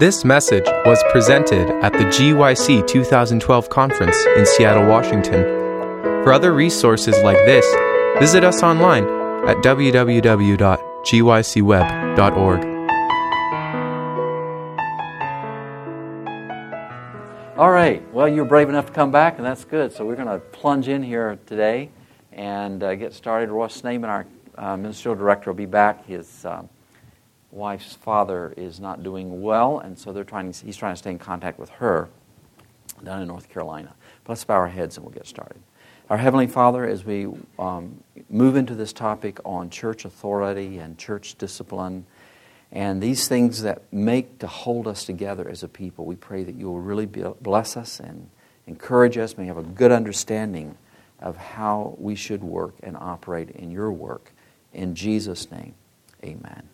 This message was presented at the GYC 2012 conference in Seattle, Washington. For other resources like this, visit us online at www.gycweb.org. All right. Well, you're brave enough to come back, and that's good. So we're going to plunge in here today and uh, get started. Ross Snaman, our uh, ministerial director, will be back. His wife's father is not doing well, and so they're trying. He's trying to stay in contact with her down in North Carolina. But let's bow our heads and we'll get started. Our Heavenly Father, as we um, move into this topic on church authority and church discipline, and these things that make to hold us together as a people, we pray that you will really bless us and encourage us. May have a good understanding of how we should work and operate in your work. In Jesus' name, amen.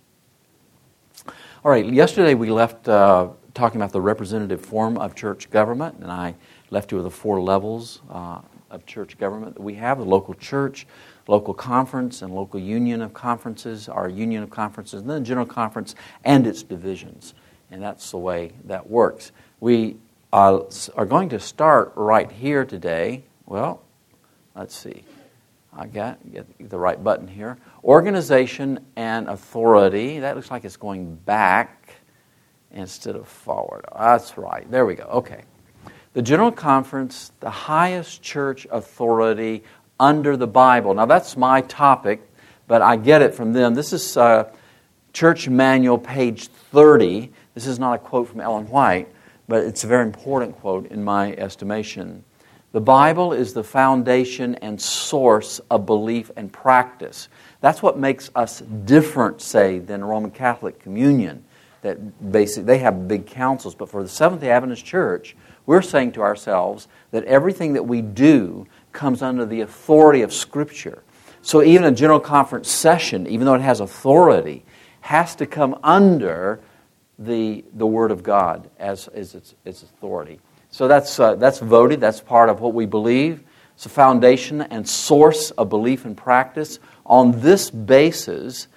All right, yesterday we left uh, talking about the representative form of church government, and I left you with the four levels uh, of church government that we have the local church, local conference, and local union of conferences, our union of conferences, and then general conference and its divisions. And that's the way that works. We uh, are going to start right here today. Well, let's see. I got get the right button here. Organization and authority. That looks like it's going back instead of forward. That's right. There we go. Okay. The General Conference, the highest church authority under the Bible. Now, that's my topic, but I get it from them. This is uh, Church Manual, page 30. This is not a quote from Ellen White, but it's a very important quote in my estimation. The Bible is the foundation and source of belief and practice. That's what makes us different, say, than Roman Catholic Communion. That basically they have big councils, but for the Seventh day Adventist Church, we're saying to ourselves that everything that we do comes under the authority of Scripture. So even a general conference session, even though it has authority, has to come under the, the Word of God as, as its, its authority. So that's, uh, that's voted, that's part of what we believe. It's a foundation and source of belief and practice. On this basis,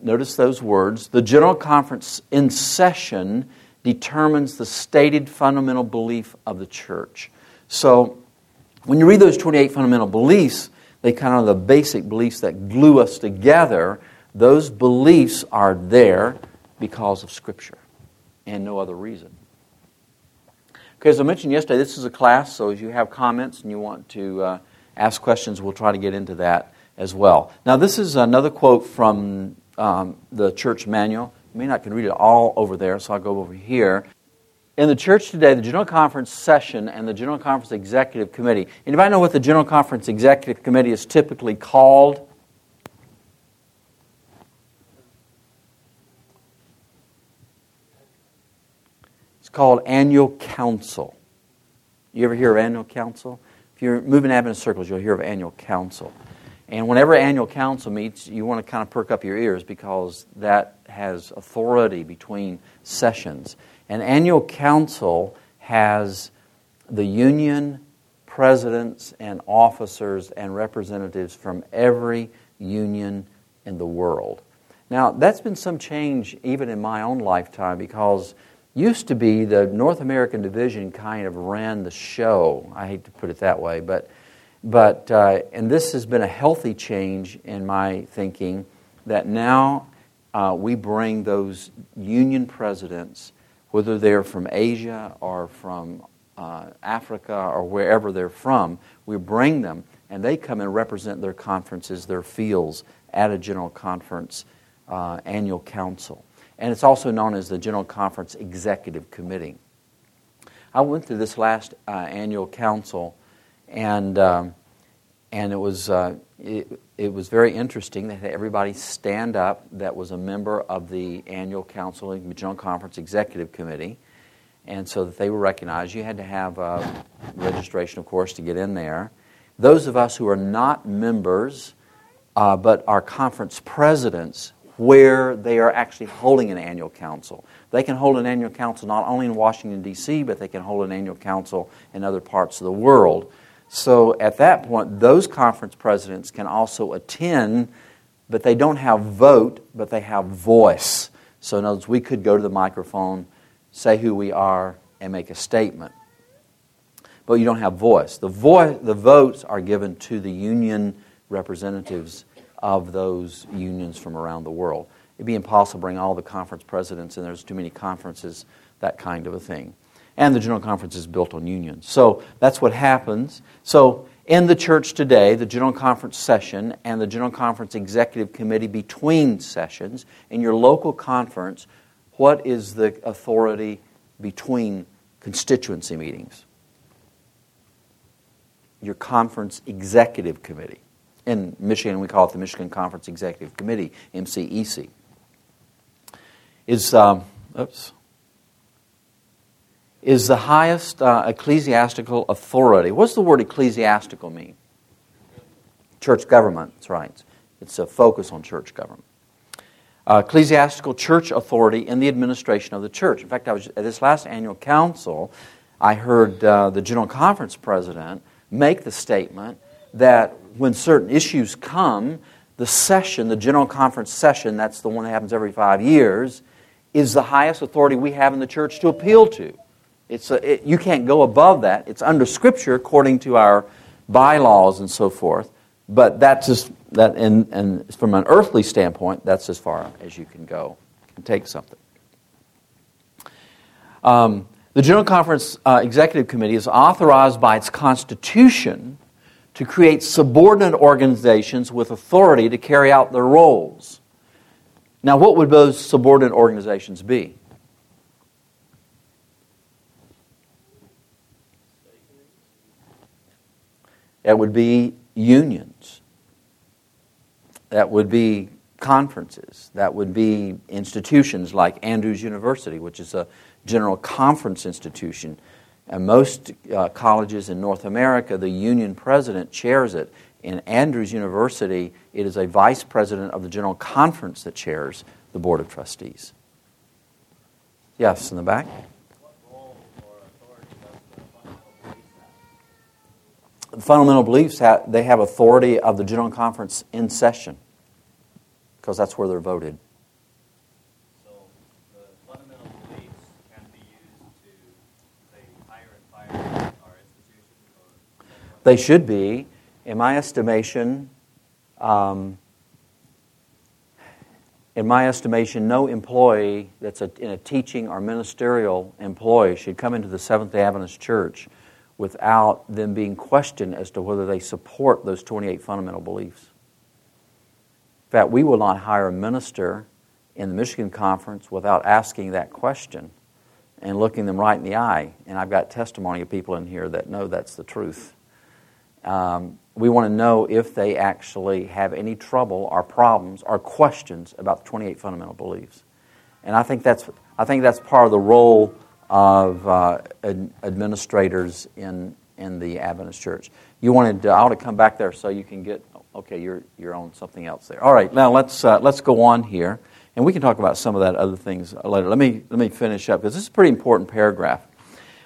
notice those words, the General Conference in session determines the stated fundamental belief of the church. So when you read those 28 fundamental beliefs, they kind of the basic beliefs that glue us together. Those beliefs are there because of Scripture and no other reason. Okay, as I mentioned yesterday, this is a class, so if you have comments and you want to uh, ask questions, we'll try to get into that as well. Now, this is another quote from um, the church manual. You may not can read it all over there, so I'll go over here. In the church today, the General Conference session and the General Conference Executive Committee. Anybody know what the General Conference Executive Committee is typically called? Called annual council. You ever hear of annual council? If you're moving Adventist circles, you'll hear of annual council. And whenever annual council meets, you want to kind of perk up your ears because that has authority between sessions. And annual council has the union presidents and officers and representatives from every union in the world. Now, that's been some change even in my own lifetime because used to be the North American division kind of ran the show. I hate to put it that way, but but uh, and this has been a healthy change in my thinking that now uh, we bring those union presidents, whether they're from Asia or from uh, Africa or wherever they're from, we bring them and they come and represent their conferences, their fields at a general conference uh, annual council and it's also known as the General Conference Executive Committee. I went through this last uh, annual council, and um, and it was uh, it, it, was very interesting. They had everybody stand up that was a member of the annual council, and General Conference Executive Committee, and so that they were recognized. You had to have uh, registration, of course, to get in there. Those of us who are not members, uh, but are conference presidents, where they are actually holding an annual council. They can hold an annual council not only in Washington, D.C., but they can hold an annual council in other parts of the world. So at that point, those conference presidents can also attend, but they don't have vote, but they have voice. So in other words, we could go to the microphone say who we are, and make a statement. But you don't have voice. The, voice, the votes are given to the union representatives of those unions from around the world. It'd be impossible to bring all the conference presidents, and there's too many conferences, that kind of a thing. And the General Conference is built on unions. So that's what happens. So in the church today, the General Conference session and the General Conference Executive Committee between sessions, in your local conference, what is the authority between constituency meetings? Your conference executive committee. In Michigan, we call it the Michigan Conference Executive Committee, MCEC. Is, um, oops, is the highest uh, ecclesiastical authority. What's the word ecclesiastical mean? Church government, that's right. It's a focus on church government. Uh, ecclesiastical church authority in the administration of the church. In fact, I was at this last annual council, I heard uh, the General Conference president make the statement that when certain issues come, the session, the General Conference session, that's the one that happens every five years, is the highest authority we have in the church to appeal to. It's a, it, you can't go above that. It's under Scripture according to our bylaws and so forth. But that's just that, and, and from an earthly standpoint, that's as far as you can go and take something. Um, the General Conference uh, Executive Committee is authorized by its constitution to create subordinate organizations with authority to carry out their roles. Now, what would those subordinate organizations be? That would be unions. That would be conferences. That would be institutions like Andrews University, which is a general conference institution. And most uh, colleges in North America, the union president chairs it. In Andrews University, it is a vice president of the general conference that chairs the board of trustees. Yes, in the back. the fundamental beliefs have, they have authority of the general conference in session because that's where they're voted. So the fundamental beliefs can be used to say hire and fire our institutions. They should be, in my estimation. Um, in my estimation, no employee that's a, in a teaching or ministerial employee should come into the Seventh day Adventist Church without them being questioned as to whether they support those 28 fundamental beliefs. In fact, we will not hire a minister in the Michigan Conference without asking that question and looking them right in the eye. And I've got testimony of people in here that know that's the truth. Um, we want to know if they actually have any trouble or problems or questions about the 28 fundamental beliefs. And I think that's, I think that's part of the role of uh, ad- administrators in, in the Adventist church. You wanted, uh, I ought to come back there so you can get, okay, you're, you're on something else there. All right, now let's, uh, let's go on here, and we can talk about some of that other things later. Let me, let me finish up, because this is a pretty important paragraph.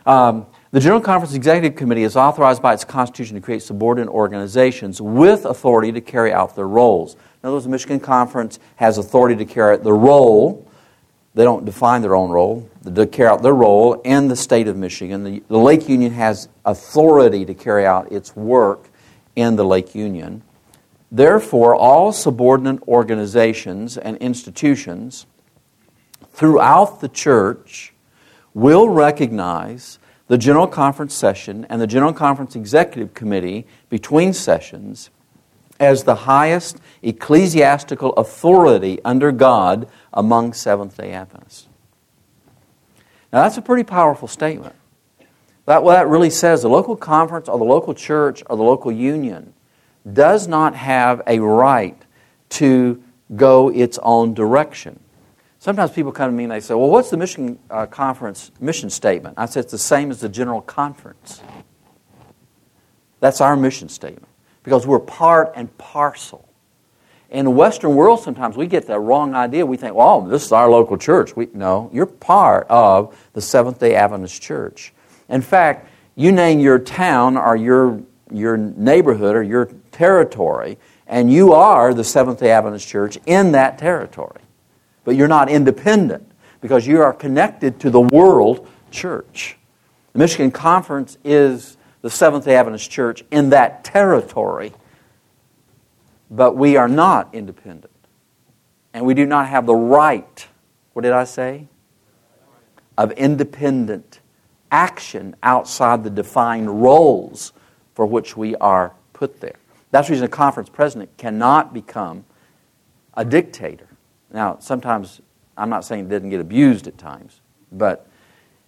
Um, the General Conference Executive Committee is authorized by its constitution to create subordinate organizations with authority to carry out their roles. In other words, the Michigan Conference has authority to carry out the role they don't define their own role. They carry out their role in the state of Michigan. The, the Lake Union has authority to carry out its work in the Lake Union. Therefore, all subordinate organizations and institutions throughout the church will recognize the General Conference session and the General Conference Executive Committee between sessions as the highest ecclesiastical authority under God among Seventh day Adventists. Now, that's a pretty powerful statement. That, what that really says the local conference or the local church or the local union does not have a right to go its own direction. Sometimes people come to me and they say, Well, what's the mission uh, conference mission statement? I said, It's the same as the general conference. That's our mission statement because we're part and parcel in the Western world, sometimes we get the wrong idea. We think, well, this is our local church. We, no, you're part of the Seventh day Adventist Church. In fact, you name your town or your, your neighborhood or your territory, and you are the Seventh day Adventist Church in that territory. But you're not independent because you are connected to the world church. The Michigan Conference is the Seventh day Adventist Church in that territory, but we are not independent. And we do not have the right, what did I say? Of independent action outside the defined roles for which we are put there. That's the reason a conference president cannot become a dictator. Now, sometimes, I'm not saying it didn't get abused at times, but,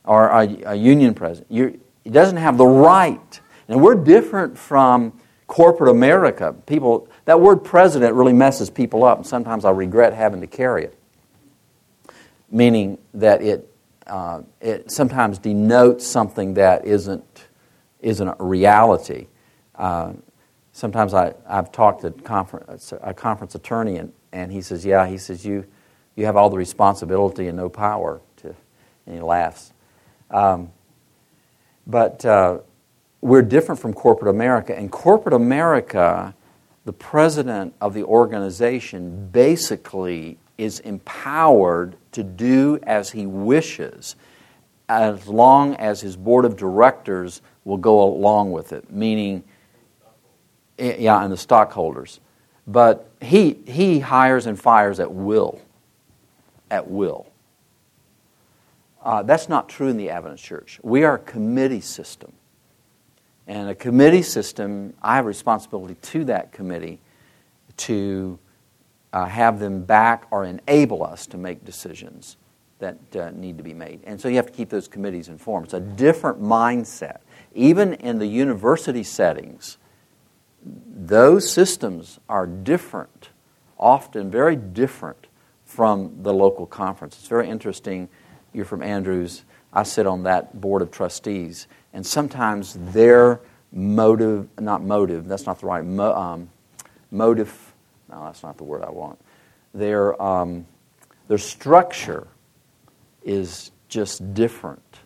or a, a union president. He doesn't have the right. And we're different from corporate America. People, that word president really messes people up, and sometimes I regret having to carry it. Meaning that it, uh, it sometimes denotes something that isn't, isn't a reality. Uh, sometimes I, I've talked to conference, a conference attorney, and, and he says, Yeah, he says, you, you have all the responsibility and no power. To, and he laughs. Um, but uh, we're different from corporate America. In corporate America, the president of the organization basically is empowered to do as he wishes as long as his board of directors will go along with it, meaning yeah, and the stockholders. But he, he hires and fires at will. At will. Uh, that's not true in the Adventist Church. We are a committee system. And a committee system, I have responsibility to that committee to uh, have them back or enable us to make decisions that uh, need to be made. And so you have to keep those committees informed. It's a different mindset. Even in the university settings, those systems are different, often very different from the local conference. It's very interesting. You're from Andrews. I sit on that board of trustees, and sometimes their motive, not motive, that's not the right mo, um, motive, no, that's not the word I want. Their, um, their structure is just different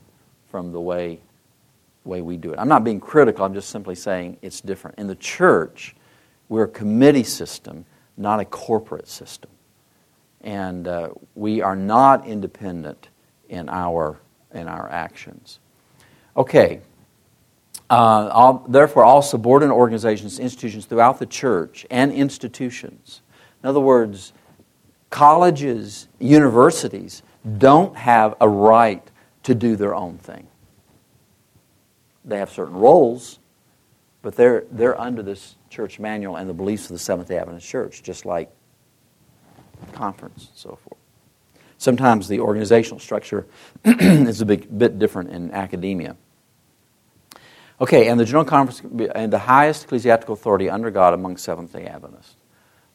from the way way we do it. I'm not being critical, I'm just simply saying it's different. In the church, we're a committee system, not a corporate system. And uh, we are not independent in our, in our actions. Okay. Uh, all, therefore, all subordinate organizations, institutions throughout the church, and institutions, in other words, colleges, universities, don't have a right to do their own thing they have certain roles, but they're, they're under this church manual and the beliefs of the Seventh day Adventist Church, just like conference and so forth. Sometimes the organizational structure is a big, bit different in academia. Okay, and the General Conference and the highest ecclesiastical authority under God among Seventh day Adventists.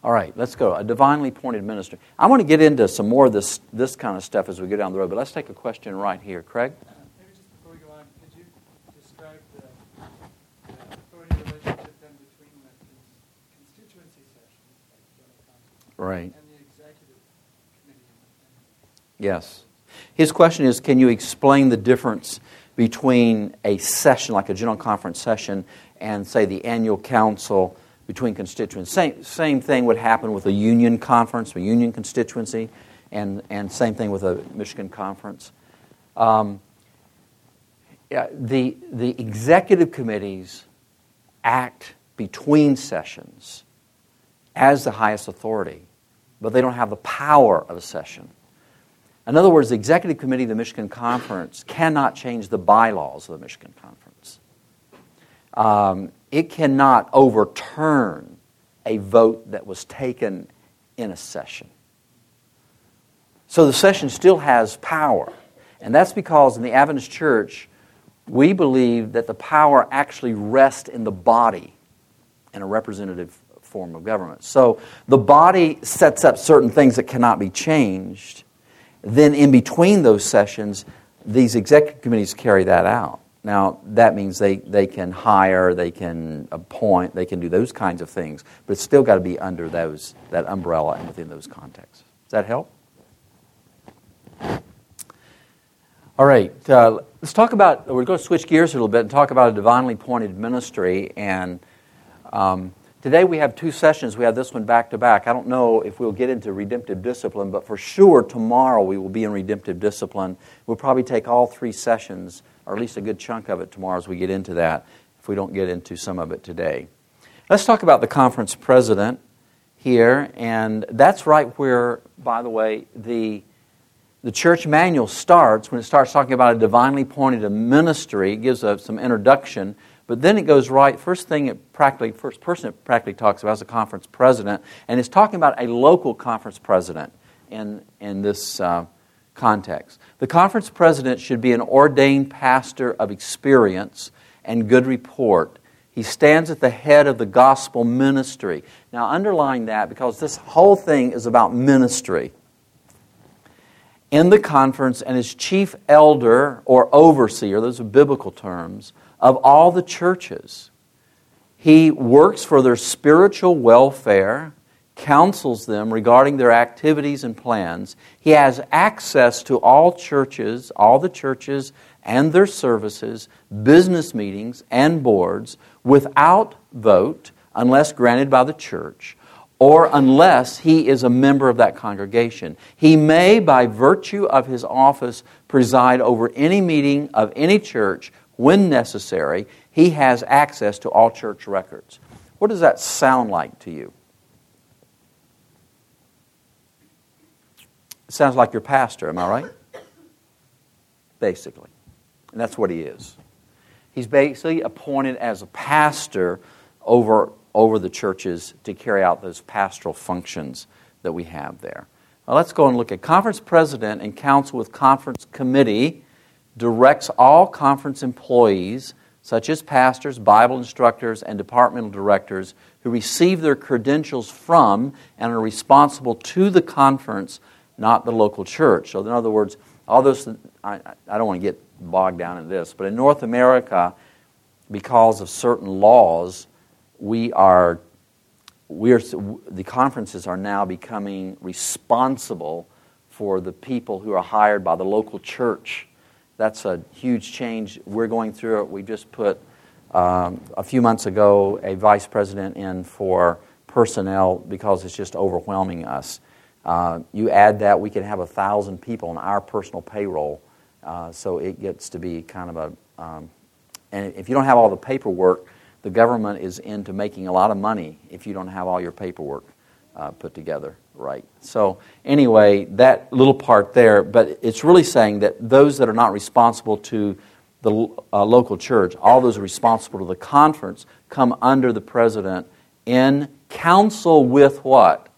All right, let's go. A divinely appointed minister. I want to get into some more of this, this kind of stuff as we go down the road, but let's take a question right here. Craig? Right. Yes. His question is Can you explain the difference between a session, like a general conference session, and, say, the annual council between constituents? Same, same thing would happen with a union conference, a union constituency, and, and same thing with a Michigan conference. Um, yeah, the, the executive committees act between sessions as the highest authority but they don't have the power of a session. In other words, the executive committee of the Michigan Conference cannot change the bylaws of the Michigan Conference. Um, it cannot overturn a vote that was taken in a session. So the session still has power. And that's because in the Adventist Church, we believe that the power actually rests in the body in a representative form of government. So the body sets up certain things that cannot be changed. Then, in between those sessions, these executive committees carry that out. Now, that means they, they can hire, they can appoint, they can do those kinds of things, but it's still got to be under those, that umbrella and within those contexts. Does that help? All right, uh, let's talk about, we're going to switch gears a little bit and talk about a divinely appointed ministry and um, Today we have two sessions. We have this one back to back. I don't know if we'll get into redemptive discipline, but for sure tomorrow we will be in redemptive discipline. We'll probably take all three sessions, or at least a good chunk of it tomorrow as we get into that, if we don't get into some of it today. Let's talk about the conference president here, and that's right where, by the way, the the church manual starts when it starts talking about a divinely appointed ministry. It gives a, some introduction, but then it goes right. First thing it practically, first person it practically talks about is a conference president, and it's talking about a local conference president in in this uh, context. The conference president should be an ordained pastor of experience and good report. He stands at the head of the gospel ministry. Now, underline that because this whole thing is about ministry in the conference and his chief elder or overseer, those are biblical terms, of all the churches. He works for their spiritual welfare, counsels them regarding their activities and plans. He has access to all churches, all the churches and their services, business meetings, and boards without vote unless granted by the church or unless he is a member of that congregation. He may, by virtue of his office, preside over any meeting of any church when necessary. He has access to all church records. What does that sound like to you? It sounds like your pastor, am I right? Basically. And that's what he is. He's basically appointed as a pastor over over the churches to carry out those pastoral functions that we have there. Now let's go and look at conference president and council with conference committee directs all conference employees such as pastors, Bible instructors, and departmental directors who receive their credentials from and are responsible to the conference, not the local church. So, in other words, all those, I, I don't want to get bogged down in this, but in North America, because of certain laws, we are, we are, the conferences are now becoming responsible for the people who are hired by the local church. That's a huge change. We're going through it. We just put um, a few months ago a vice president in for personnel because it's just overwhelming us. Uh, you add that, we can have a thousand people on our personal payroll, uh, so it gets to be kind of a. Um, and if you don't have all the paperwork, the government is into making a lot of money if you don't have all your paperwork uh, put together right. So, anyway, that little part there, but it's really saying that those that are not responsible to the uh, local church, all those responsible to the conference, come under the president in council with what?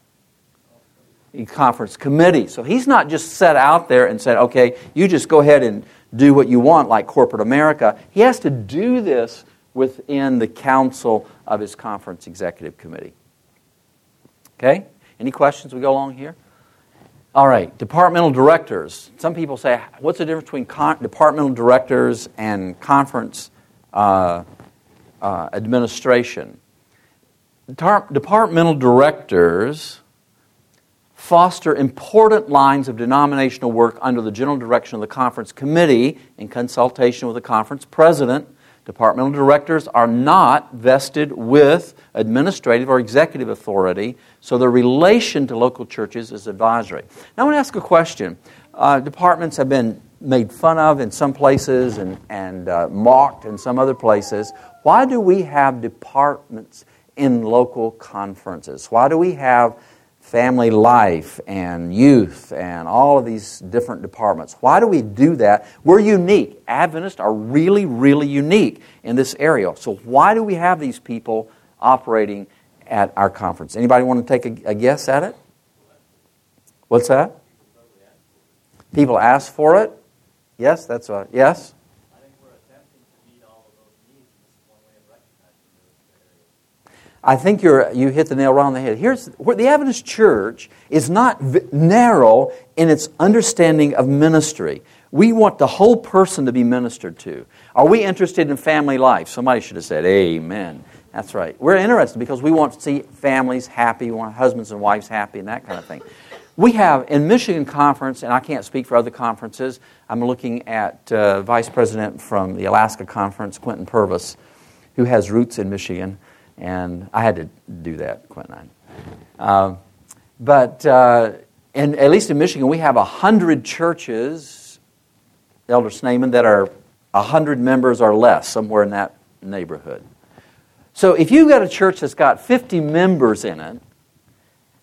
A conference committee. So he's not just set out there and said, okay, you just go ahead and do what you want like corporate America. He has to do this within the council of his conference executive committee. Okay? Any questions we go along here? All right, departmental directors. Some people say, what's the difference between con- departmental directors and conference uh, uh, administration? departmental directors foster important lines of denominational work under the general direction of the conference committee in consultation with the conference president Departmental directors are not vested with administrative or executive authority, so their relation to local churches is advisory. Now, I want to ask a question. Uh, departments have been made fun of in some places and, and uh, mocked in some other places. Why do we have departments in local conferences? Why do we have family life and youth and all of these different departments. Why do we do that? We're unique. Adventists are really, really unique in this area. So why do we have these people operating at our conference? Anybody want to take a, a guess at it? What's that? People ask for it. Yes, that's right. Yes. I think you're, you hit the nail right on the head. Here's where the Adventist church is not v- narrow in its understanding of ministry. We want the whole person to be ministered to. Are we interested in family life? Somebody should have said, Amen. That's right. We're interested because we want to see families happy, we want husbands and wives happy, and that kind of thing. We have in Michigan Conference, and I can't speak for other conferences. I'm looking at uh, Vice President from the Alaska Conference, Quentin Purvis, who has roots in Michigan. And I had to do that, Quentin. Uh, but uh, in, at least in Michigan, we have 100 churches, Elder Schneemann, that are 100 members or less, somewhere in that neighborhood. So if you've got a church that's got 50 members in it,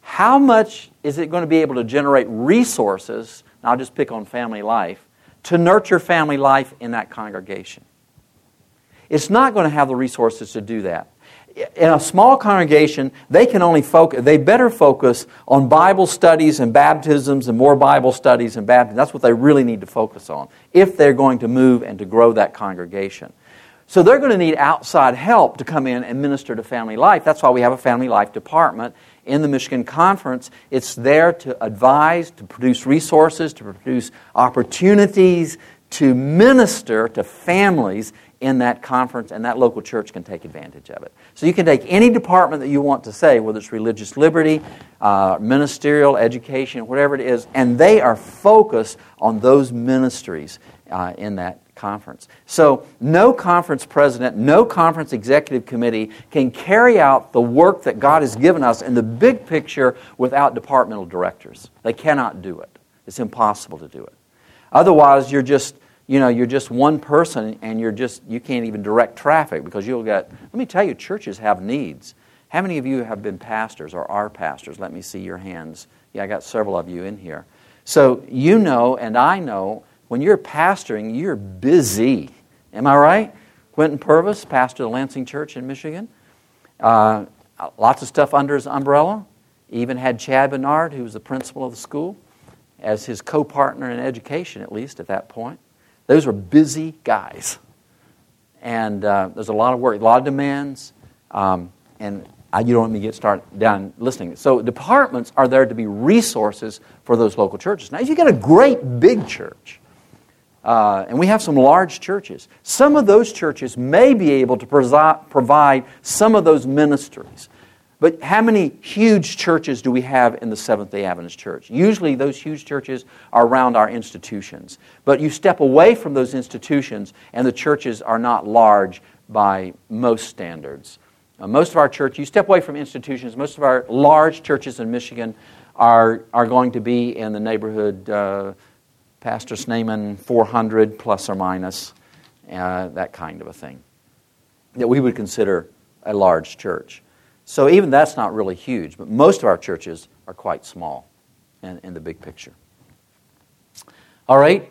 how much is it going to be able to generate resources? I'll just pick on family life to nurture family life in that congregation. It's not going to have the resources to do that. In a small congregation, they can only focus, they better focus on Bible studies and baptisms and more Bible studies and baptisms. That's what they really need to focus on if they're going to move and to grow that congregation. So they're going to need outside help to come in and minister to family life. That's why we have a family life department in the Michigan Conference. It's there to advise, to produce resources, to produce opportunities, to minister to families in that conference, and that local church can take advantage of it. So you can take any department that you want to say, whether it's religious liberty, uh, ministerial, education, whatever it is, and they are focused on those ministries uh, in that conference. So, no conference president, no conference executive committee can carry out the work that God has given us in the big picture without departmental directors. They cannot do it. It's impossible to do it. Otherwise, you're just you know you're just one person and you're just you can't even direct traffic because you'll get let me tell you churches have needs how many of you have been pastors or are pastors let me see your hands yeah i got several of you in here so you know and i know when you're pastoring, you're busy. Am I right? Quentin Purvis, pastor of the Lansing Church in Michigan. Uh, lots of stuff under his umbrella. Even had Chad Bernard, who was the principal of the school, as his co partner in education, at least at that point. Those were busy guys. And uh, there's a lot of work, a lot of demands. Um, and I, you don't want me to get started down listening. So departments are there to be resources for those local churches. Now, if you got a great big church, uh, and we have some large churches. Some of those churches may be able to provide some of those ministries. But how many huge churches do we have in the Seventh day Adventist Church? Usually, those huge churches are around our institutions. But you step away from those institutions, and the churches are not large by most standards. Uh, most of our church, you step away from institutions, most of our large churches in Michigan are, are going to be in the neighborhood. Uh, Pastor Schneemann 400 plus or minus, uh, that kind of a thing, that we would consider a large church. So even that's not really huge, but most of our churches are quite small in, in the big picture. All right?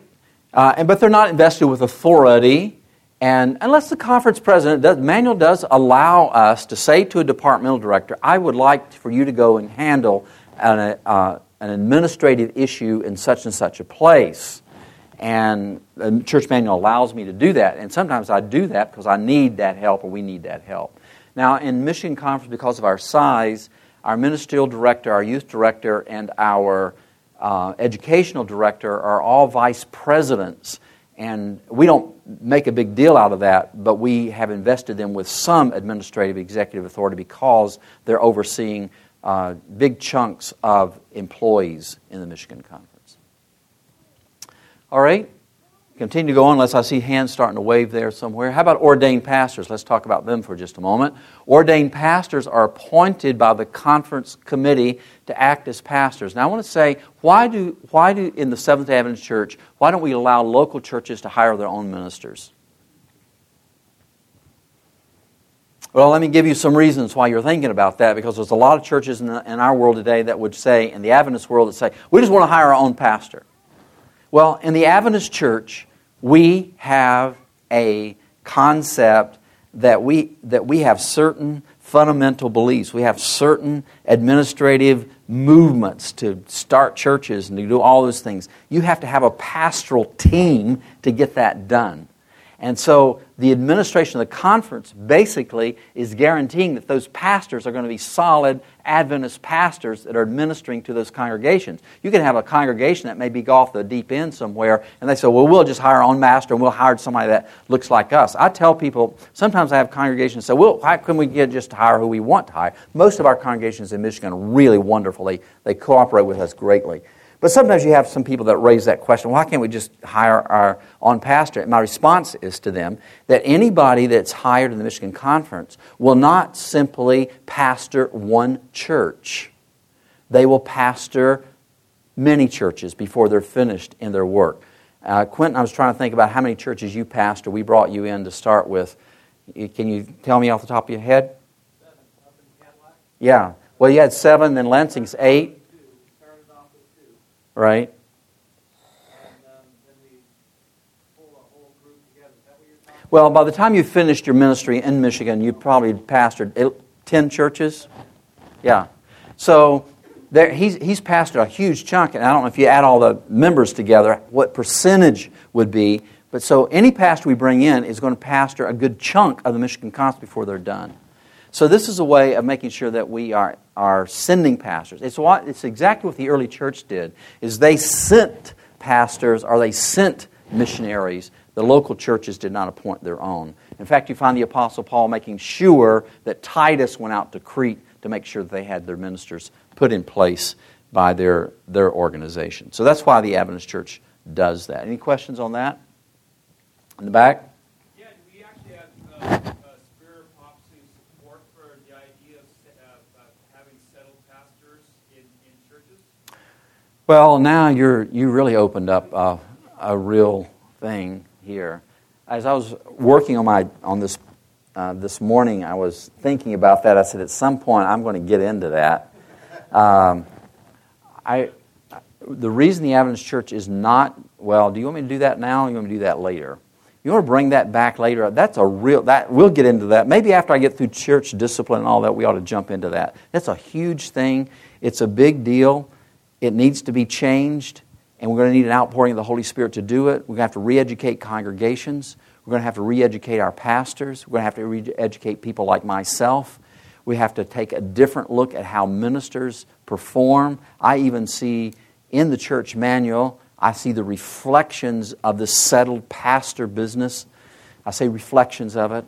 Uh, and, but they're not invested with authority. And unless the conference president, manual does allow us to say to a departmental director, I would like for you to go and handle an, uh, an administrative issue in such and such a place. And the church manual allows me to do that. And sometimes I do that because I need that help or we need that help. Now, in Michigan Conference, because of our size, our ministerial director, our youth director, and our uh, educational director are all vice presidents. And we don't make a big deal out of that, but we have invested them with some administrative executive authority because they're overseeing uh, big chunks of employees in the Michigan Conference. All right, continue to go on unless I see hands starting to wave there somewhere. How about ordained pastors? Let's talk about them for just a moment. Ordained pastors are appointed by the conference committee to act as pastors. Now, I want to say, why do, why do in the Seventh day Adventist Church, why don't we allow local churches to hire their own ministers? Well, let me give you some reasons why you're thinking about that because there's a lot of churches in, the, in, our world today that would say, in the Adventist world, that say, we just want to hire our own pastor. Well, in the Adventist church, we have a concept that we, that we have certain fundamental beliefs. We have certain administrative movements to start churches and to do all those things. You have to have a pastoral team to get that done. And so the administration of the conference basically is guaranteeing that those pastors are going to be solid Adventist pastors that are administering to those congregations. You can have a congregation that may be off the deep end somewhere, and they say, well, we'll just hire our own master and we'll hire somebody that looks like us. I tell people, sometimes I have congregations say, well, how can we get just to hire who we want to hire? Most of our congregations in Michigan are really wonderful. They, they cooperate with us greatly. But sometimes you have some people that raise that question why can't we just hire our own pastor? And my response is to them that anybody that's hired in the Michigan Conference will not simply pastor one church, they will pastor many churches before they're finished in their work. Uh, Quentin, I was trying to think about how many churches you pastor. We brought you in to start with. Can you tell me off the top of your head? Seven, up in Yeah. Well, you had seven, then Lansing's eight. Talking Well, by the time you finished your ministry in Michigan, you probably pastored 10 churches. Yeah. So there, he's, he's pastored a huge chunk, and I don't know if you add all the members together, what percentage would be. But so any pastor we bring in is going to pastor a good chunk of the Michigan Conference before they're done. So this is a way of making sure that we are, are sending pastors. It's, what, it's exactly what the early church did, is they sent pastors or they sent missionaries. The local churches did not appoint their own. In fact, you find the Apostle Paul making sure that Titus went out to Crete to make sure that they had their ministers put in place by their, their organization. So that's why the Adventist Church does that. Any questions on that? In the back? Yeah, we actually have uh, uh, Spirit Prophecy support for the idea of uh, uh, having settled pastors in, in churches? Well, now you're you really opened up a, a real thing here. As I was working on my on this uh, this morning, I was thinking about that. I said, at some point, I'm going to get into that. Um, I the reason the Adventist Church is not well. Do you want me to do that now? or You want me to do that later? You want to bring that back later? That's a real that we'll get into that. Maybe after I get through church discipline and all that, we ought to jump into that. That's a huge thing. It's a big deal. It needs to be changed, and we're going to need an outpouring of the Holy Spirit to do it. We're going to have to re-educate congregations. We're going to have to re-educate our pastors. We're going to have to re-educate people like myself. We have to take a different look at how ministers perform. I even see in the church manual, I see the reflections of the settled pastor business. I say reflections of it,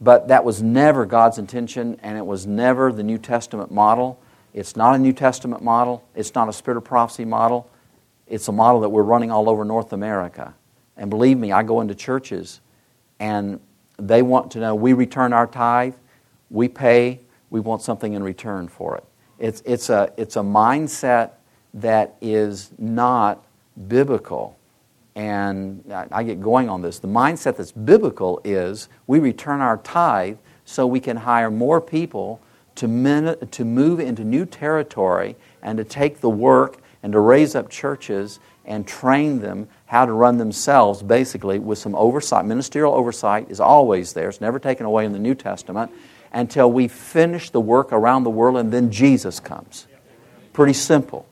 but that was never God's intention, and it was never the New Testament model. It's not a New Testament model, it's not a spirit of prophecy model. It's a model that we're running all over North America. And believe me, I go into churches and they want to know we return our tithe, we pay, we want something in return for it. It's, it's, a, it's a mindset that is not biblical. And I, I get going on this. The mindset that's biblical is we return our tithe so we can hire more people to, to move into new territory and to take the work and to raise up churches and train them how to run themselves, basically, with some oversight. Ministerial oversight is always there, it's never taken away in the New Testament until we finish the work around the world and then Jesus comes. Pretty simple.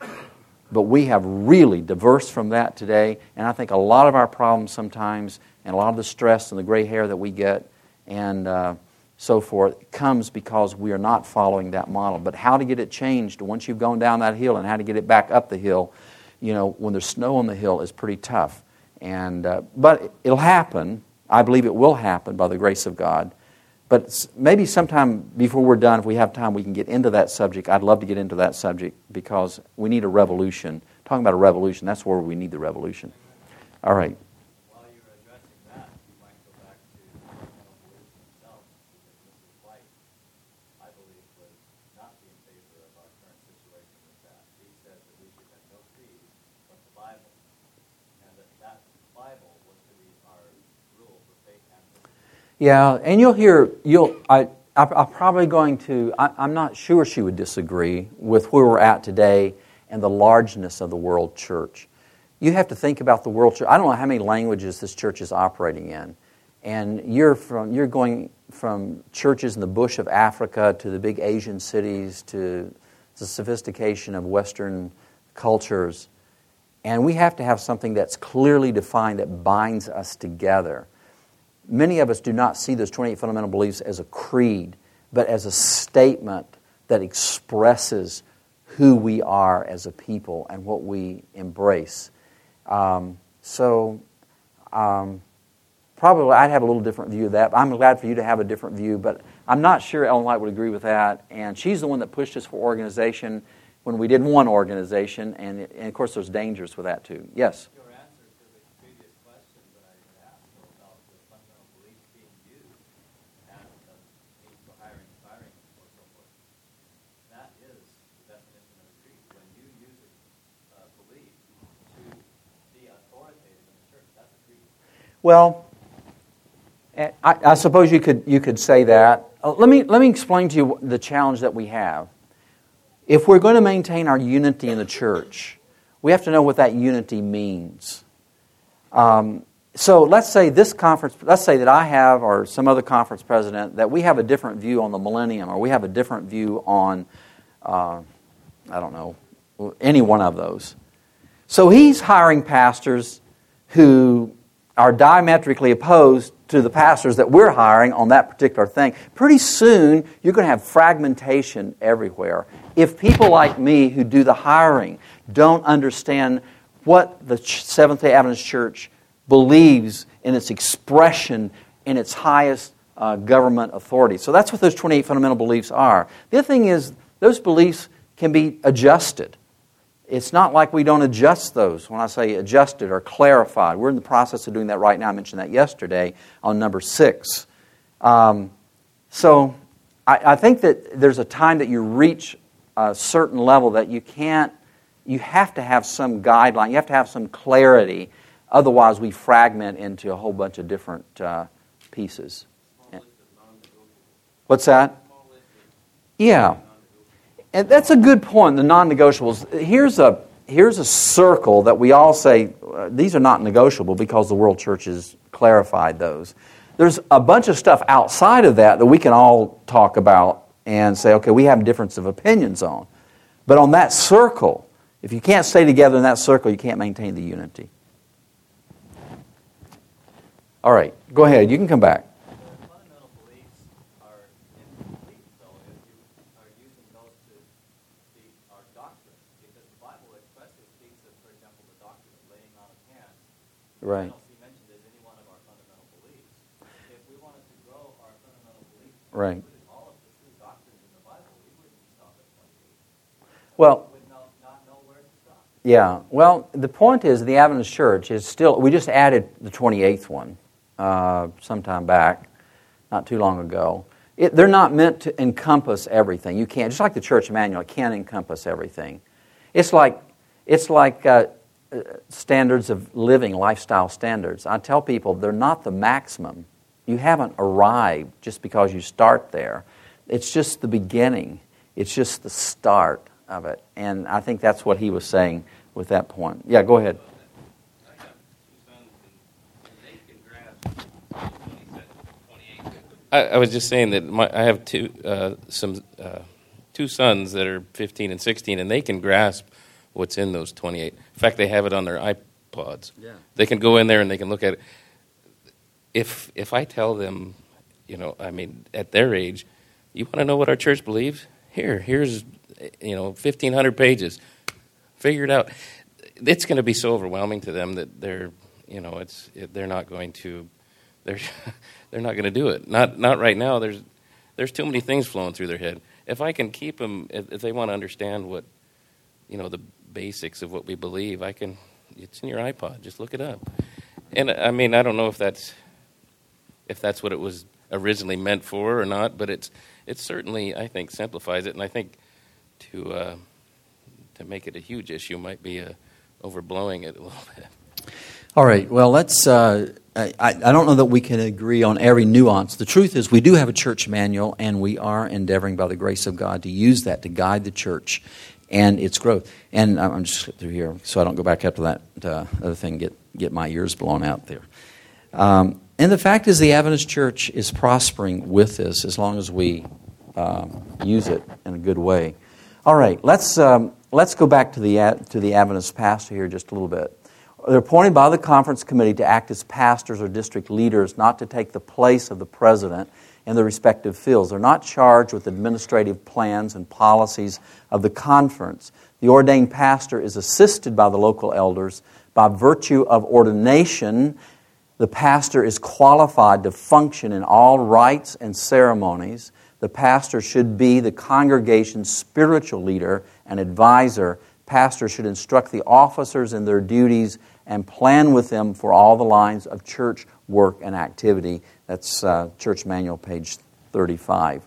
But we have really diverse from that today, and I think a lot of our problems sometimes, and a lot of the stress and the gray hair that we get, and uh, so forth, comes because we are not following that model. But how to get it changed once you've gone down that hill and how to get it back up the hill, you know, when there's snow on the hill is pretty tough. And, uh, but it'll happen. I believe it will happen by the grace of God. But maybe sometime before we're done, if we have time, we can get into that subject. I'd love to get into that subject because we need a revolution. Talking about a revolution, that's where we need the revolution. All right. While you were addressing that, you might go back to fundamental beliefs themselves, because Mrs. White, I believe, would not be in favor of our current situation with that. She said that we should have no creed but the Bible, and that that Bible was to be our rule for faith and for Yeah, and you'll hear you'll I. I I'm probably going to. I, I'm not sure she would disagree with where we're at today and the largeness of the world church. You have to think about the world church. I don't know how many languages this church is operating in, and you're from you're going from churches in the bush of Africa to the big Asian cities to the sophistication of Western cultures, and we have to have something that's clearly defined that binds us together many of us do not see those 28 fundamental beliefs as a creed, but as a statement that expresses who we are as a people and what we embrace. Um, so, um, probably I'd have a little different view of that. I'm glad for you to have a different view, but I'm not sure Ellen White would agree with that. And she's the one that pushed us for organization. when we did one organization, and, and of course, there's dangers with that too. Yes? Your answer to the previous question that I had asked about the fundamental beliefs being used as the means for hiring, firing, or so forth, that is the definition of a creed. When you use a uh, belief to be authoritative in the church, that's a creed. Well, eh, I, I suppose you could, you could say that. Uh, let, me, let me explain to you the challenge that we have. If we're going to maintain our unity in the church, we have to know what that unity means. Um, so let's say this conference, let's say that I have, or some other conference president, that we have a different view on the millennium, or we have a different view on, uh, I don't know, any one of those. So he's hiring pastors who are diametrically opposed to the pastors that we're hiring on that particular thing. Pretty soon, you're going to have fragmentation everywhere. If people like me who do the hiring don't understand what the Seventh day Adventist Church believes in its expression in its highest uh, government authority. So that's what those 28 fundamental beliefs are. The other thing is, those beliefs can be adjusted. It's not like we don't adjust those when I say adjusted or clarified. We're in the process of doing that right now. I mentioned that yesterday on number six. Um, so I, I think that there's a time that you reach a certain level that you can't, you have to have some guideline, you have to have some clarity. Otherwise, we fragment into a whole bunch of different uh, pieces. What's that? Yeah. And that's a good point, the non negotiables. Here's a, here's a circle that we all say uh, these are not negotiable because the World Church has clarified those. There's a bunch of stuff outside of that that we can all talk about and say, okay, we have difference of opinions on. But on that circle, if you can't stay together in that circle, you can't maintain the unity. All right, go ahead. You can come back. The fundamental beliefs are incomplete, though, if you are using those to be our doctrine, because the Bible expressly speaks of, for example, the doctrine of laying on of hands. I Right. don't see mentioned as any one of our fundamental beliefs. If we wanted to grow our fundamental beliefs, Right. including all of the true doctrines in the Bible, we wouldn't stop at 28. Well, We would not, not know where Right. stop. Yeah. Well, the point is the Adventist Church is still, we just added the 28th one uh, sometime back, not too long ago. It, they're not meant to encompass everything. You can't, just like the church manual, it can't encompass everything. It's like, it's like uh, standards of living, lifestyle standards. I tell people they're not the maximum. You haven't arrived just because you start there. It's just the beginning, it's just the start of it. And I think that's what he was saying with that point. Yeah, go ahead. I have two sons, and they can grasp 27, 28. I, I was just saying that my, I have two uh, some uh, two sons that are 15 and 16, and they can grasp what's in those 28. In fact, they have it on their iPods. Yeah. They can go in there and they can look at it. If if I tell them, you know, I mean, at their age, you want to know what our church believes? Here, here's, you know, 1,500 pages. Figure it out. It's going to be so overwhelming to them that they're, you know, it's it, they're not going to, they're they're not going to do it. Not not right now. There's there's too many things flowing through their head. If I can keep them, if, if they want to understand what, you know, the basics of what we believe, I can. It's in your iPod. Just look it up. And I mean, I don't know if that's if that's what it was originally meant for or not, but it's it certainly I think simplifies it, and I think to uh, to make it a huge issue might be uh, overblowing it a little bit. All right. Well, let's. Uh, I, I don't know that we can agree on every nuance. The truth is, we do have a church manual, and we are endeavoring, by the grace of God, to use that to guide the church and its growth. And I'm just through here so I don't go back up to that uh, other thing, get get my ears blown out there. Um, and the fact is, the Adventist Church is prospering with this as long as we uh, use it in a good way. All right. Let's um, let's go back to the to the Adventist pastor here just a little bit. They're appointed by the conference committee to act as pastors or district leaders, not to take the place of the president in their respective fields. They're not charged with administrative plans and policies of the conference. The ordained pastor is assisted by the local elders by virtue of ordination. The pastor is qualified to function in all rites and ceremonies. The pastor should be the congregation's spiritual leader and advisor. Pastor should instruct the officers in their duties and plan with them for all the lines of church work and activity. That's uh, Church Manual, page 35.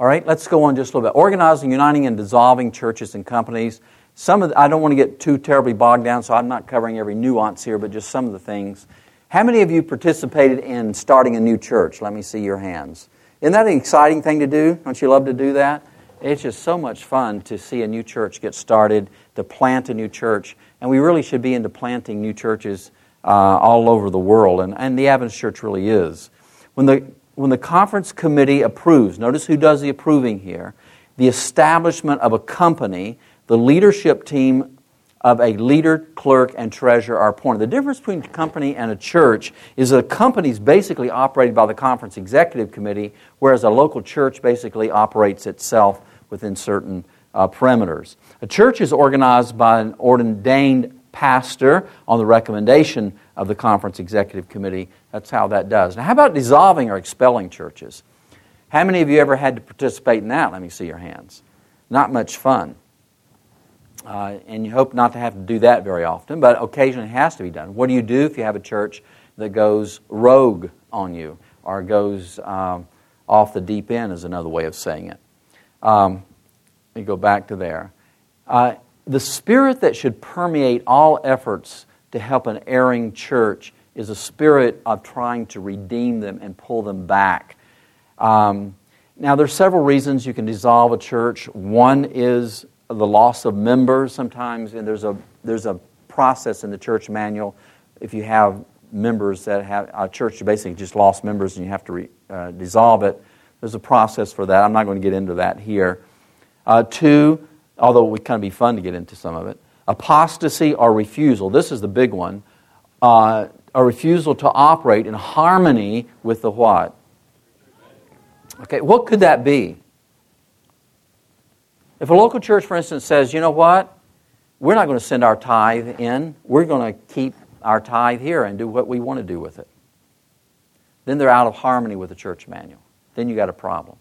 All right, let's go on just a little bit. Organizing, uniting, and dissolving churches and companies. Some of the, I don't want to get too terribly bogged down, so I'm not covering every nuance here, but just some of the things. How many of you participated in starting a new church? Let me see your hands. Isn't that an exciting thing to do? Don't you love to do that? It's just so much fun to see a new church get started, to plant a new church, and we really should be into planting new churches uh, all over the world, and, and the Adventist Church really is. When the when the conference committee approves, notice who does the approving here, the establishment of a company, the leadership team of a leader, clerk, and treasurer are appointed. The difference between a company and a church is that a company is basically operated by the conference executive committee, whereas a local church basically operates itself within certain uh, perimeters. A church is organized by an ordained pastor on the recommendation of the conference executive committee. That's how that does. Now, how about dissolving or expelling churches? How many of you ever had to participate in that? Let me see your hands. Not much fun. Uh, and you hope not to have to do that very often, but occasionally it has to be done. What do you do if you have a church that goes rogue on you or goes um, off the deep end, is another way of saying it? Um, let me go back to there. Uh, the spirit that should permeate all efforts to help an erring church is a spirit of trying to redeem them and pull them back. Um, now, there's several reasons you can dissolve a church. One is the loss of members sometimes, and there's a, there's a process in the church manual. If you have members that have a church you basically just lost members and you have to re, uh, dissolve it, there's a process for that. I'm not going to get into that here. Uh, two, although it would kind of be fun to get into some of it, apostasy or refusal. This is the big one. Uh, a refusal to operate in harmony with the what? Okay, what could that be? If a local church, for instance, says, you know what, we're not going to send our tithe in, we're going to keep our tithe here and do what we want to do with it, then they're out of harmony with the church manual. Then you got a problem.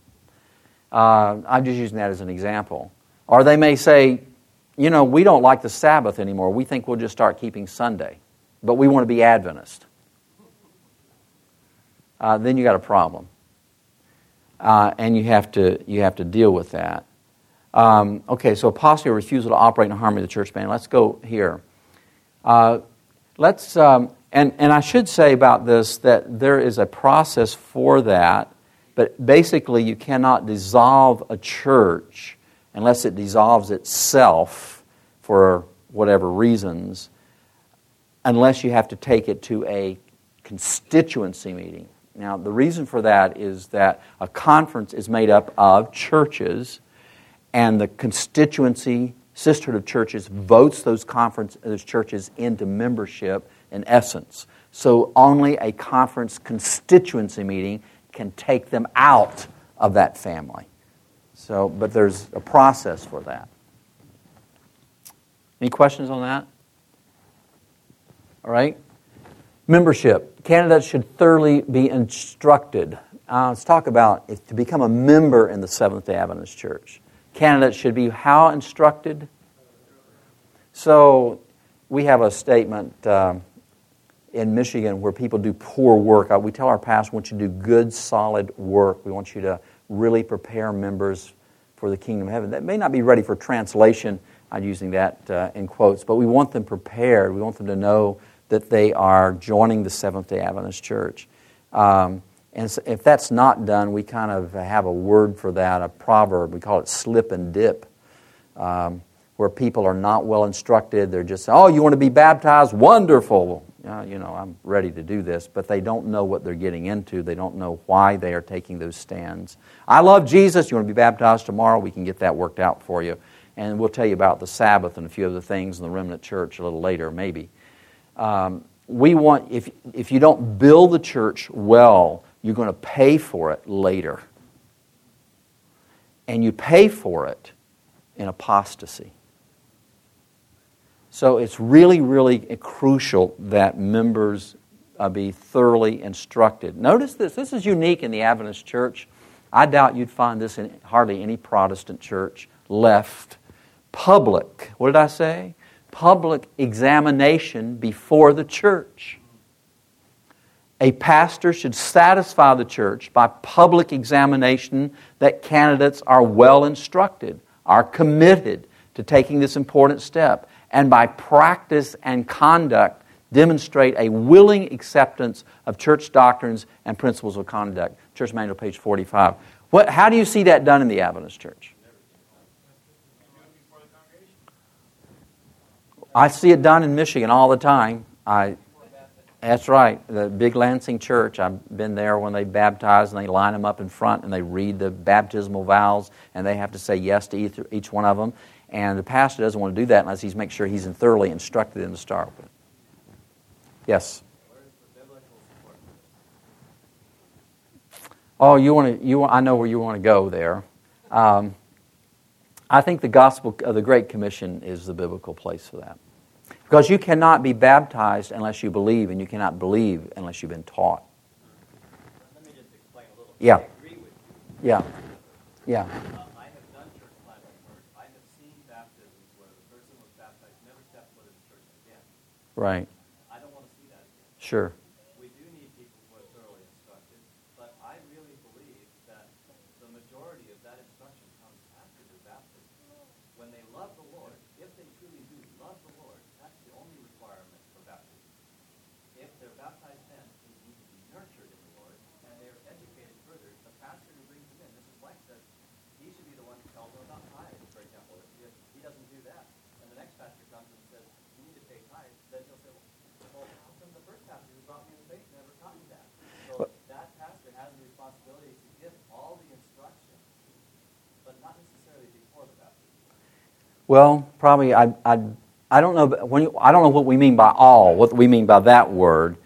Uh, I'm just using that as an example. Or they may say, you know, we don't like the Sabbath anymore. We think we'll just start keeping Sunday but we want to be Adventist. Uh, then you got a problem, uh, and you have to you have to deal with that. Um, okay, so apostasy or refusal to operate in harmony with the church band. Let's go here. Uh, let's um, and and I should say about this that there is a process for that, but basically you cannot dissolve a church unless it dissolves itself for whatever reasons unless you have to take it to a constituency meeting. Now, the reason for that is that a conference is made up of churches, and the constituency, sisterhood of churches, votes those conference those churches into membership in essence. So only a conference constituency meeting can take them out of that family. So, but there's a process for that. Any questions on that? All right? Membership. Candidates should thoroughly be instructed. Uh, let's talk about if, to become a member in the Seventh day Adventist Church. Candidates should be how instructed? So, we have a statement uh, in Michigan where people do poor work. Uh, we tell our pastors, we want you to do good, solid work. We want you to really prepare members for the kingdom of heaven. That may not be ready for translation. I'm using that uh, in quotes, but we want them prepared. We want them to know that they are joining the Seventh day Adventist Church. Um, and so if that's not done, we kind of have a word for that, a proverb. We call it slip and dip, um, where people are not well instructed. They're just, oh, you want to be baptized? Wonderful. Uh, you know, I'm ready to do this. But they don't know what they're getting into. They don't know why they are taking those stands. I love Jesus. You want to be baptized tomorrow? We can get that worked out for you. And we'll tell you about the Sabbath and a few other things in the remnant church a little later, maybe. Um, we want, if, if you don't build the church well, you're going to pay for it later. And you pay for it in apostasy. So it's really, really crucial that members uh, be thoroughly instructed. Notice this this is unique in the Adventist church. I doubt you'd find this in hardly any Protestant church left. Public, what did I say? Public examination before the church. A pastor should satisfy the church by public examination that candidates are well instructed, are committed to taking this important step, and by practice and conduct demonstrate a willing acceptance of church doctrines and principles of conduct. Church Manual, page 45. What, how do you see that done in the Adventist church? I see it done in Michigan all the time. I, that's right. The big Lansing church, I've been there when they baptize and they line them up in front and they read the baptismal vows and they have to say yes to each, each one of them. And the pastor doesn't want to do that unless he's make sure he's thoroughly instructed them to start with. Yes. Oh, you want to? You want, I know where you want to go there. Um, I think the gospel of the Great Commission is the biblical place for that, because you cannot be baptized unless you believe, and you cannot believe unless you've been taught. Let me just explain a little. Yeah. I agree with you. Yeah, yeah, Uh, I have done church planting work. I have seen baptisms where the person was baptized, never stepped foot in the church again. Right, I don't want to see that again. sure. We do need people who are thoroughly instructed, but I really believe that the majority of that instruction comes after their baptism. When they love the Lord, if they truly do love the Lord, that's the only requirement for baptism. If they're baptized then, they need to be nurtured in the Lord, and they're educated further. The pastor who brings them in, Mrs. White says, he should be the one to tell them about tithes, for example. If he doesn't do that, and the next pastor comes and says, you need to pay tithes, then he'll say, well, how come the first pastor who brought me in the faith never taught me that? So that pastor has the responsibility to give all the instruction, but not necessarily before the baptism. Well, probably I, I, I don't know when you, I don't know what we mean by all, what we mean by that word.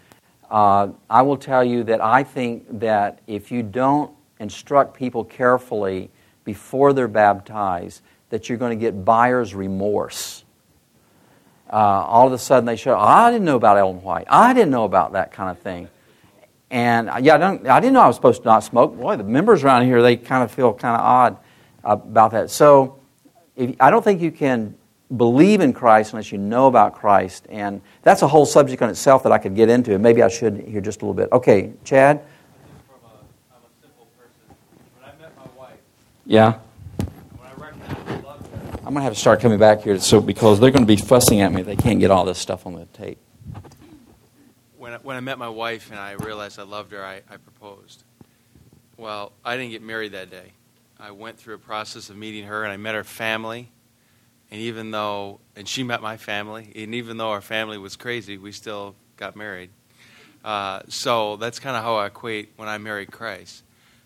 Uh, I will tell you that I think that if you don't instruct people carefully before they're baptized, that you're going to get buyer's remorse. Uh, all of a sudden they show, oh, I didn't know about Ellen White. I didn't know about that kind of thing. And uh, yeah, I, don't, I didn't know I was supposed to not smoke. Boy, the members around here, they kind of feel kind of odd about that. So if, I don't think you can believe in Christ unless you know about Christ. And that's a whole subject on itself that I could get into. And maybe I should here just a little bit. Okay, Chad? Just from a, I'm a simple person. When I met my wife, Yeah. and when I recognized I loved her, I'm going to have to start coming back here so because they're going to be fussing at me. They can't get all this stuff on the tape. when I, when I met my wife and I realized I loved her, I, I proposed. Well, I didn't get married that day. I went through a process of meeting her, and I met her family. And even though, and she met my family, and even though our family was crazy, we still got married. Uh, so that's kind of how I equate when I married Christ.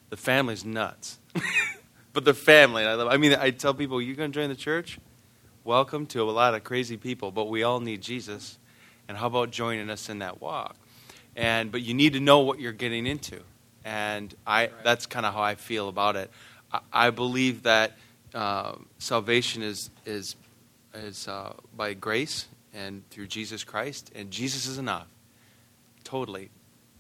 The family's nuts, but the family. I, love, I mean, I tell people, "You're going to join the church? Welcome to a lot of crazy people, but we all need Jesus." and how about joining us in that walk and but you need to know what you're getting into and i that's kind of how i feel about it i, believe that uh, salvation is is is uh, by grace and through jesus christ and jesus is enough totally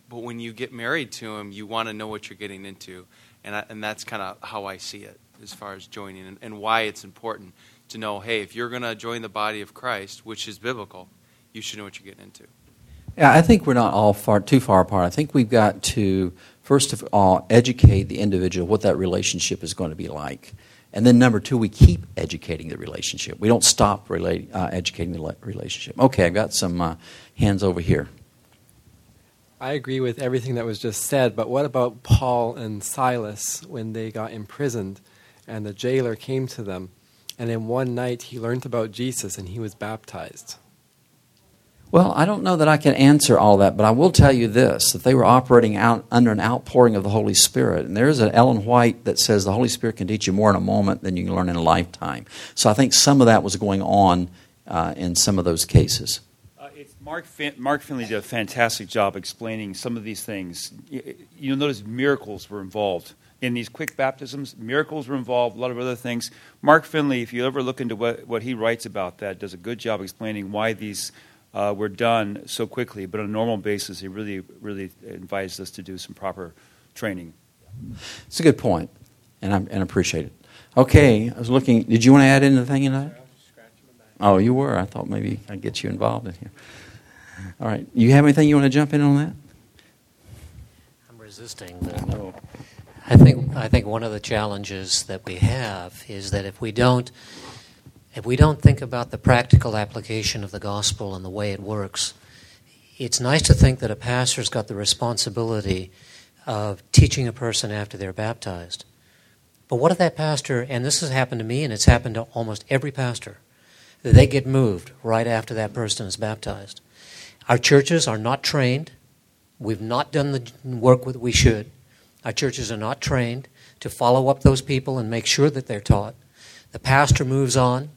but when you get married to him you want to know what you're getting into and, I, and that's kind of how i see it as far as joining and, and why it's important to know hey if you're going to join the body of christ which is biblical you should know what you're getting into. Yeah, I think we're not all far too far apart. I think we've got to first of all educate the individual what that relationship is going to be like, and then number two, we keep educating the relationship. We don't stop relate, uh, educating the relationship. Okay, I've got some uh, hands over here. I agree with everything that was just said, but what about Paul and Silas when they got imprisoned and the jailer came to them, and in one night he learned about Jesus and he was baptized? Well, I don't know that I can answer all that, but I will tell you this that they were operating out under an outpouring of the Holy Spirit. And there is an Ellen White that says the Holy Spirit can teach you more in a moment than you can learn in a lifetime. So I think some of that was going on uh, in some of those cases. Uh, it's Mark, fin- Mark Finley did a fantastic job explaining some of these things. You, you'll notice miracles were involved. In these quick baptisms, miracles were involved, a lot of other things. Mark Finley, if you ever look into what, what he writes about that, does a good job explaining why these uh, were done so quickly. But on a normal basis, he really, really advised us to do some proper training. It's a good point, and I and appreciate it. Okay, I was looking. Did you want to add anything in that? Oh, you were. I thought maybe I'd get you involved in here. All right. You have anything you want to jump in on that? I'm resisting. But No. I think I think one of the challenges that we have is that if we don't if we don't think about the practical application of the gospel and the way it works, it's nice to think that a pastor's got the responsibility of teaching a person after they're baptized. But what if that pastor, and this has happened to me and it's happened to almost every pastor, that they get moved right after that person is baptized. Our churches are not trained. We've not done the work that we should. Our churches are not trained to follow up those people and make sure that they're taught. The pastor moves on,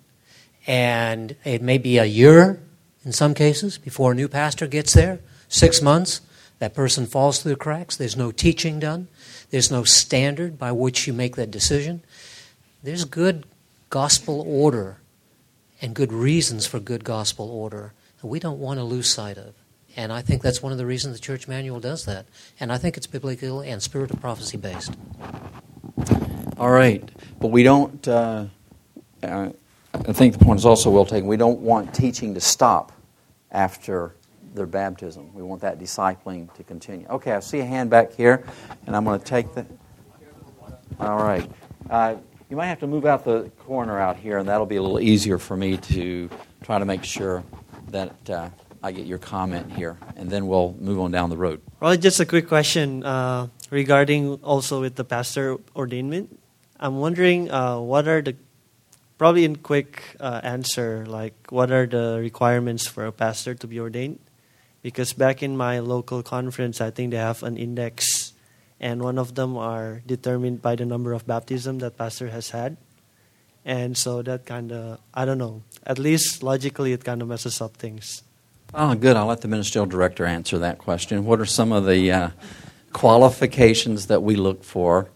and it may be a year in some cases before a new pastor gets there, six months. That person falls through the cracks. There's no teaching done, there's no standard by which you make that decision. There's good gospel order and good reasons for good gospel order that we don't want to lose sight of. And I think that's one of the reasons the church manual does that. And I think it's biblical and spirit of prophecy based. All right, but we don't. Uh, uh, I think the point is also well taken. We don't want teaching to stop after their baptism. We want that discipling to continue. Okay, I see a hand back here, and I'm going to take the. All right, uh, you might have to move out the corner out here, and that'll be a little easier for me to try to make sure that uh, I get your comment here, and then we'll move on down the road. Well, just a quick question uh, regarding also with the pastor ordainment. I'm wondering uh, what are the probably in quick uh, answer like what are the requirements for a pastor to be ordained? Because back in my local conference, I think they have an index, and one of them are determined by the number of baptism that pastor has had, and so that kind of I don't know. At least logically, it kind of messes up things. Oh, good. I'll let the ministerial director answer that question. What are some of the uh, qualifications that we look for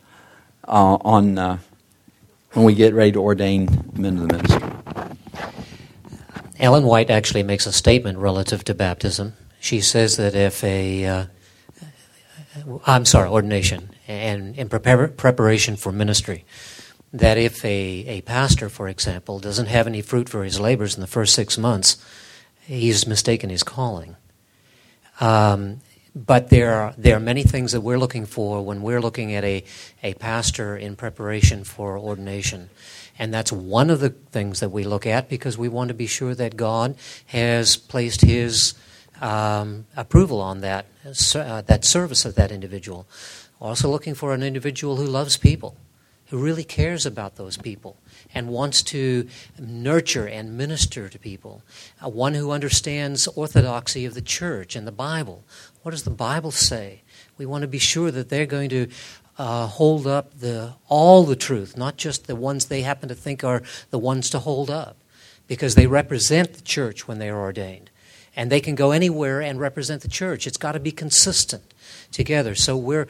uh, on uh, when we get ready to ordain men to the ministry? Ellen White actually makes a statement relative to baptism. She says that if a, uh, I'm sorry, ordination, and in prepar- preparation for ministry, that if a, a pastor, for example, doesn't have any fruit for his labors in the first six months, he's mistaken his calling. Um, but there are, there are many things that we're looking for when we're looking at a, a pastor in preparation for ordination. And that's one of the things that we look at because we want to be sure that God has placed His um, approval on that, uh, that service of that individual. Also, looking for an individual who loves people, who really cares about those people, and wants to nurture and minister to people. Uh, one who understands orthodoxy of the church and the Bible. What does the Bible say? We want to be sure that they're going to uh, hold up the, all the truth, not just the ones they happen to think are the ones to hold up, because they represent the church when they are ordained. And they can go anywhere and represent the church. It's got to be consistent together. So we're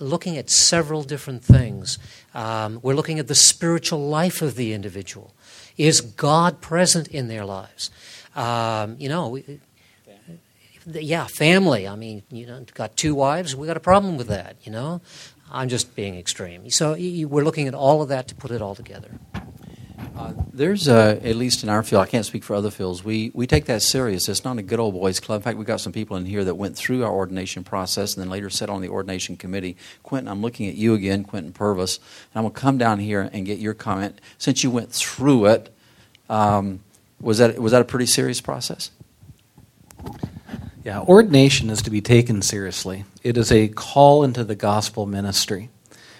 looking at several different things. Um, we're looking at the spiritual life of the individual. Is God present in their lives? Um, you know, we, yeah, family. I mean, you know, got two wives. We got a problem with that. You know, I'm just being extreme. So we're looking at all of that to put it all together. Uh, there's, uh, at least in our field, I can't speak for other fields, we, we take that serious. It's not a good old boys club. In fact, we've got some people in here that went through our ordination process and then later sat on the ordination committee. Quentin, I'm looking at you again, Quentin Purvis, and I'm to come down here and get your comment. Since you went through it, um, was, that, was that a pretty serious process? Yeah, ordination is to be taken seriously. It is a call into the gospel ministry.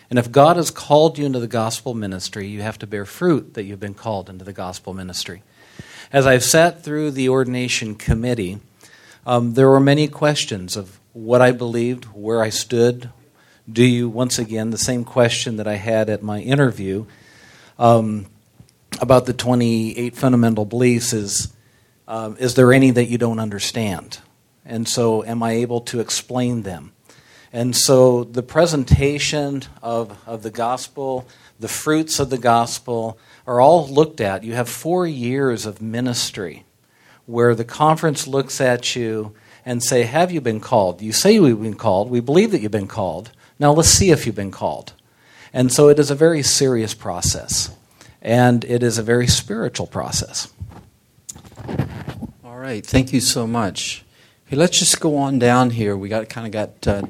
And if God has called you into the gospel ministry, you have to bear fruit that you've been called into the gospel ministry. As I've sat through the ordination committee, um, there were many questions of what I believed, where I stood. Do you, once again, the same question that I had at my interview um, about the 28 fundamental beliefs is um, is there any that you don't understand? And so, am I able to explain them? And so, the presentation of, of the gospel, the fruits of the gospel, are all looked at. You have four years of ministry where the conference looks at you and say, Have you been called? You say you've been called. We believe that you've been called. Now let's see if you've been called. And so it is a very serious process, and it is a very spiritual process. All right, thank you so much. Okay, let's just go on down here. We got kind of got uh,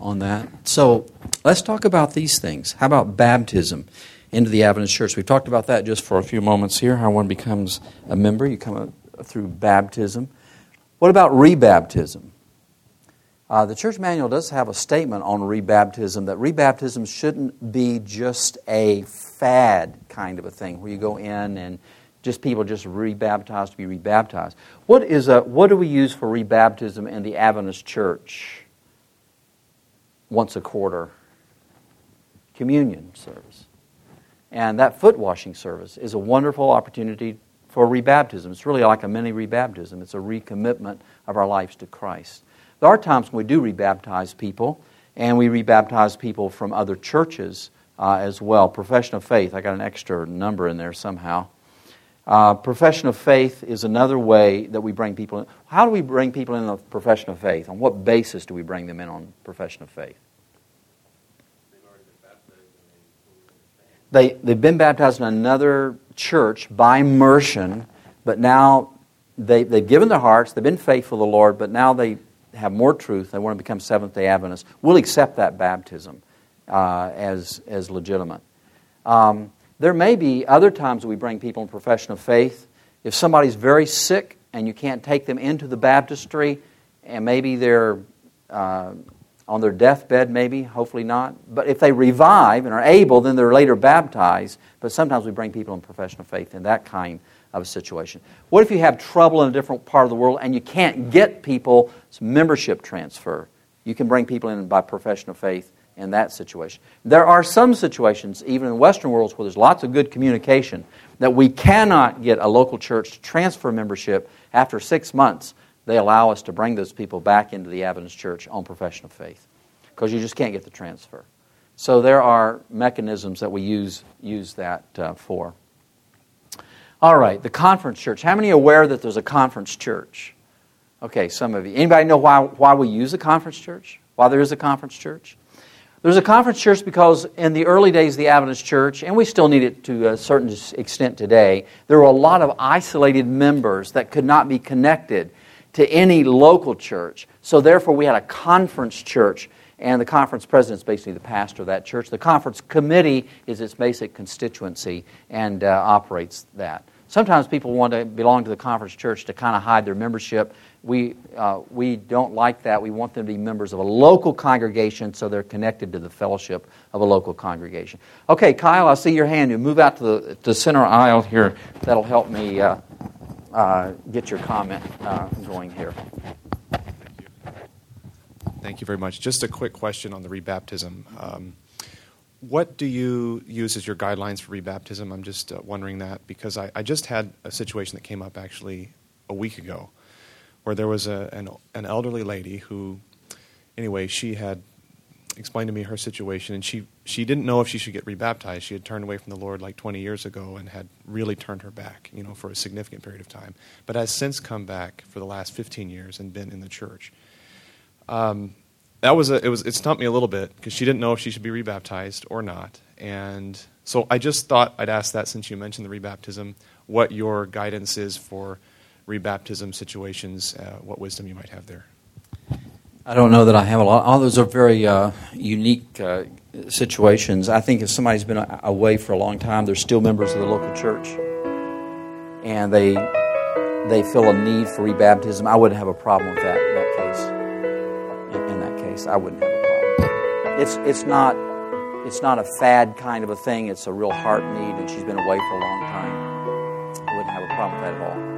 on that. So let's talk about these things. How about baptism into the Adventist Church? We've talked about that just for a few moments here. How one becomes a member, you come through baptism. What about rebaptism? Uh, the church manual does have a statement on rebaptism that rebaptism shouldn't be just a fad kind of a thing where you go in and just people just rebaptized to be rebaptized. What is a what do we use for rebaptism in the Adventist church? Once a quarter. Communion service. And that foot washing service is a wonderful opportunity for rebaptism. It's really like a mini rebaptism. It's a recommitment of our lives to Christ. There are times when we do rebaptize people, and we rebaptize people from other churches uh, as well. Profession of faith, I got an extra number in there somehow. Uh, profession of faith is another way that we bring people in. How do we bring people in the profession of faith? On what basis do we bring them in on profession of faith? They, they've been baptized in another church by immersion, but now they, they've given their hearts, they've been faithful to the Lord, but now they have more truth, they want to become Seventh day Adventists. We'll accept that baptism uh, as, as legitimate. Um, there may be other times we bring people in profession of faith. If somebody's very sick and you can't take them into the baptistry, and maybe they're uh, on their deathbed, maybe, hopefully not. But if they revive and are able, then they're later baptized. But sometimes we bring people in profession of faith in that kind of a situation. What if you have trouble in a different part of the world and you can't get people's membership transfer? You can bring people in by profession of faith in that situation. There are some situations, even in Western worlds, where there's lots of good communication, that we cannot get a local church to transfer membership after six months they allow us to bring those people back into the Adventist church on profession of faith because you just can't get the transfer. So there are mechanisms that we use, use that uh, for. All right, the conference church. How many are aware that there's a conference church? Okay, some of you. Anybody know why, why we use a conference church? Why there is a conference church? There's a conference church because in the early days of the Adventist church, and we still need it to a certain extent today, there were a lot of isolated members that could not be connected to any local church. So therefore, we had a conference church, and the conference president is basically the pastor of that church. The conference committee is its basic constituency and uh, operates that. Sometimes people want to belong to the conference church to kind of hide their membership. We, uh, we don't like that. We want them to be members of a local congregation so they're connected to the fellowship of a local congregation. Okay, Kyle, I see your hand. You move out to the, the center aisle here. That'll help me uh, uh, get your comment uh, going here. Thank you. Thank you very much. Just a quick question on the rebaptism. Um, what do you use as your guidelines for rebaptism? I'm just uh, wondering that because I, I, just had a situation that came up actually a week ago where there was a, an, an elderly lady who, anyway, she had explained to me her situation, and she, she didn't know if she should get rebaptized. She had turned away from the Lord like 20 years ago and had really turned her back, you know, for a significant period of time, but has since come back for the last 15 years and been in the church. Um, that was a, it was it stumped me a little bit because she didn't know if she should be rebaptized or not, and so I just thought I'd ask that since you mentioned the rebaptism, what your guidance is for rebaptism situations, uh, what wisdom you might have there. I don't know that I have a lot. All those are very uh, unique uh, situations. I think if somebody's been away for a long time, they're still members of the local church, and they they feel a need for rebaptism. I wouldn't have a problem with that in that case. In, in that case, I wouldn't have a problem. It's it's not it's not a fad kind of a thing. It's a real heart need, and she's been away for a long time. I wouldn't have a problem with that at all.